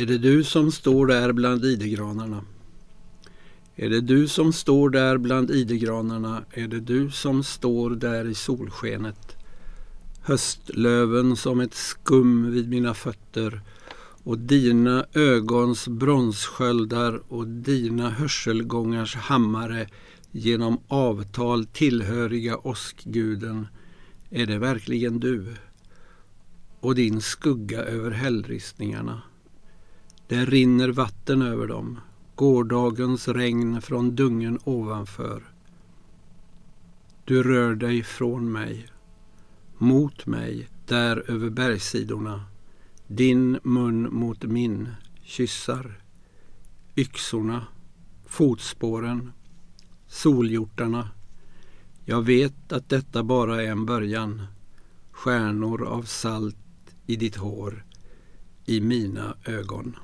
Är det du som står där bland idegranarna? Är det du som står där bland idegranarna? Är det du som står där i solskenet? Höstlöven som ett skum vid mina fötter och dina ögons bronssköldar och dina hörselgångars hammare genom avtal tillhöriga åskguden. Är det verkligen du? Och din skugga över hällristningarna. Det rinner vatten över dem, gårdagens regn från dungen ovanför. Du rör dig från mig, mot mig, där över bergssidorna. Din mun mot min, kyssar. Yxorna, fotspåren, solhjortarna. Jag vet att detta bara är en början. Stjärnor av salt i ditt hår, i mina ögon.